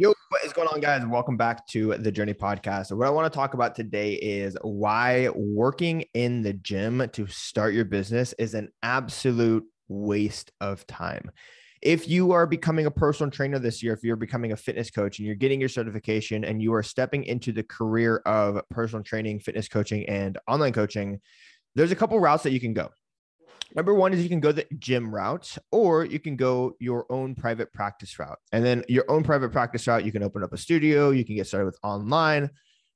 Yo, what is going on, guys? Welcome back to the Journey Podcast. What I want to talk about today is why working in the gym to start your business is an absolute waste of time. If you are becoming a personal trainer this year, if you're becoming a fitness coach and you're getting your certification and you are stepping into the career of personal training, fitness coaching, and online coaching, there's a couple routes that you can go. Number one is you can go the gym route or you can go your own private practice route. And then your own private practice route, you can open up a studio, you can get started with online.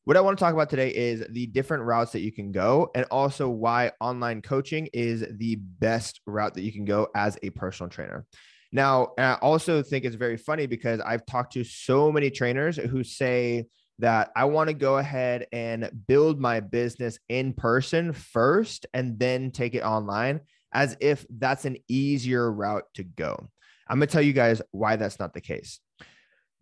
What I want to talk about today is the different routes that you can go and also why online coaching is the best route that you can go as a personal trainer. Now, I also think it's very funny because I've talked to so many trainers who say, that I want to go ahead and build my business in person first and then take it online as if that's an easier route to go. I'm going to tell you guys why that's not the case.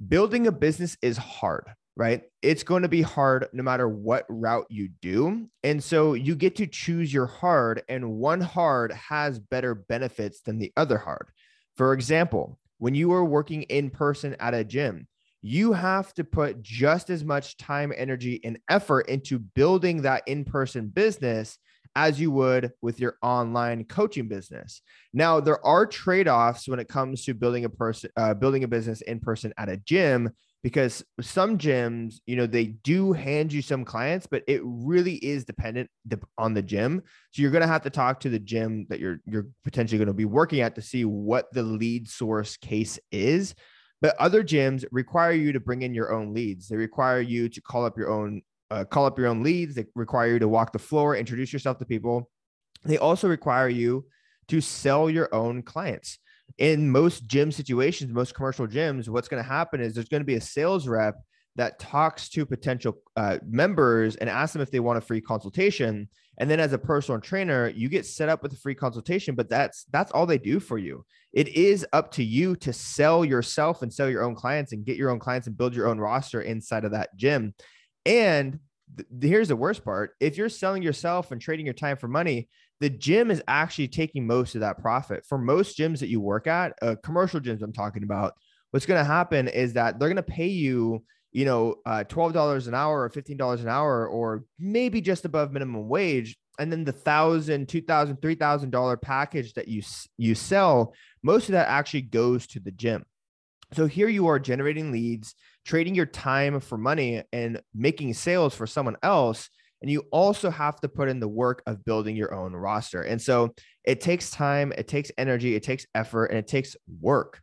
Building a business is hard, right? It's going to be hard no matter what route you do. And so you get to choose your hard, and one hard has better benefits than the other hard. For example, when you are working in person at a gym, you have to put just as much time, energy, and effort into building that in person business as you would with your online coaching business. Now, there are trade-offs when it comes to building a person uh, building a business in person at a gym because some gyms, you know, they do hand you some clients, but it really is dependent on the gym. So you're going to have to talk to the gym that you're you're potentially going to be working at to see what the lead source case is. But other gyms require you to bring in your own leads. They require you to call up your own uh, call up your own leads. They require you to walk the floor, introduce yourself to people. They also require you to sell your own clients. In most gym situations, most commercial gyms, what's going to happen is there's going to be a sales rep that talks to potential uh, members and asks them if they want a free consultation. And then as a personal trainer, you get set up with a free consultation, but that's that's all they do for you. It is up to you to sell yourself and sell your own clients and get your own clients and build your own roster inside of that gym. And here's the worst part if you're selling yourself and trading your time for money, the gym is actually taking most of that profit. For most gyms that you work at, uh, commercial gyms I'm talking about, what's going to happen is that they're going to pay you you know, uh, $12 an hour or $15 an hour, or maybe just above minimum wage. And then the thousand, two thousand, three thousand dollar package that you you sell, most of that actually goes to the gym. So here you are generating leads, trading your time for money and making sales for someone else. And you also have to put in the work of building your own roster. And so it takes time, it takes energy, it takes effort, and it takes work.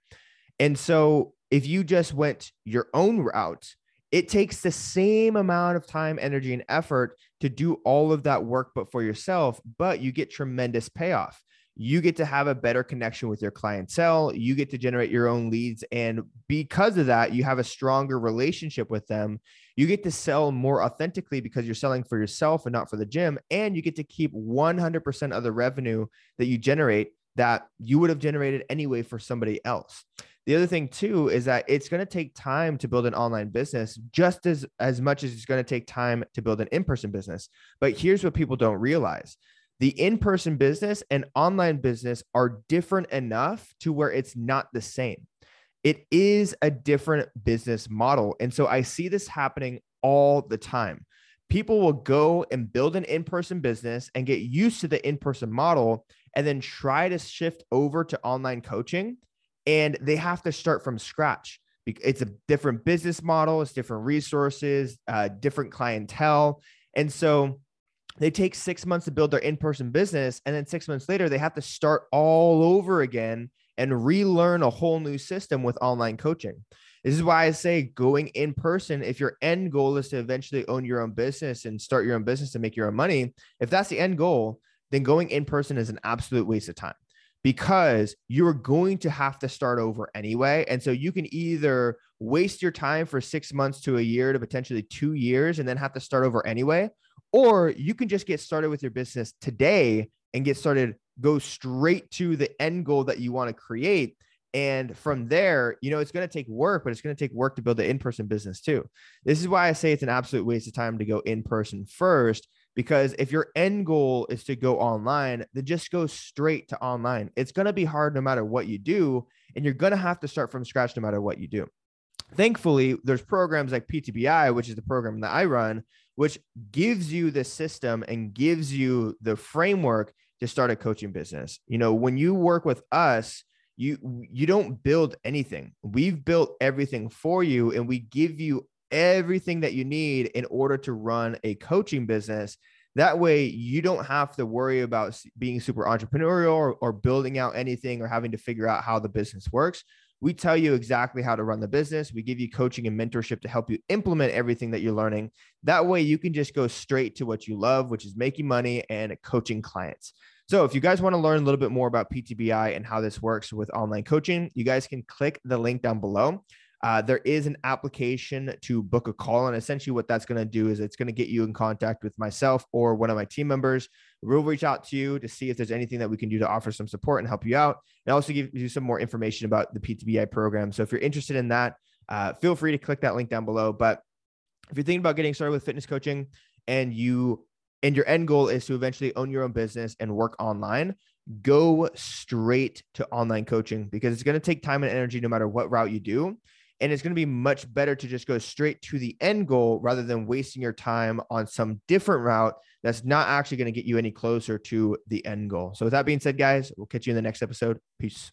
And so if you just went your own route, it takes the same amount of time, energy, and effort to do all of that work, but for yourself, but you get tremendous payoff you get to have a better connection with your clientele. You get to generate your own leads. And because of that, you have a stronger relationship with them. You get to sell more authentically because you're selling for yourself and not for the gym. And you get to keep 100% of the revenue that you generate that you would have generated anyway for somebody else. The other thing too is that it's going to take time to build an online business just as as much as it's going to take time to build an in-person business. But here's what people don't realize the in-person business and online business are different enough to where it's not the same. It is a different business model. And so i see this happening all the time. People will go and build an in-person business and get used to the in-person model and then try to shift over to online coaching and they have to start from scratch. It's a different business model it's different resources uh, different clientele. And so they take six months to build their in-person business and then six months later they have to start all over again and relearn a whole new system with online coaching. This is why i say going in person if your end goal is to eventually own your own business and start your own business and make your own money if that's the end goal then going in person is an absolute waste of time because you're going to have to start over anyway. And so you can either waste your time for six months to a year to potentially two years and then have to start over anyway or you can just get started with your business today and get started, go straight to the end goal that you want to create. And from there, you know, it's going to take work, but it's going to take work to build the in person business too. This is why I say it's an absolute waste of time to go in person first, because if your end goal is to go online, then just go straight to online. It's going to be hard no matter what you do. And you're going to have to start from scratch no matter what you do. Thankfully, there's programs like PTBI, which is the program that I run, which gives you the system and gives you the framework to start a coaching business. You know, when you work with us, you you don't build anything. We've built everything for you and we give you everything that you need in order to run a coaching business. That way, you don't have to worry about being super entrepreneurial or, or building out anything or having to figure out how the business works. We tell you exactly how to run the business. We give you coaching and mentorship to help you implement everything that you're learning. That way, you can just go straight to what you love, which is making money and coaching clients. So, if you guys want to learn a little bit more about PTBI and how this works with online coaching, you guys can click the link down below. Uh, there is an application to book a call. And essentially, what that's going to do is it's going to get you in contact with myself or one of my team members. We'll reach out to you to see if there's anything that we can do to offer some support and help you out, and also give you some more information about the PTBI program. So, if you're interested in that, uh, feel free to click that link down below. But if you're thinking about getting started with fitness coaching and you and your end goal is to eventually own your own business and work online, go straight to online coaching because it's going to take time and energy no matter what route you do. And it's going to be much better to just go straight to the end goal rather than wasting your time on some different route that's not actually going to get you any closer to the end goal. So, with that being said, guys, we'll catch you in the next episode. Peace.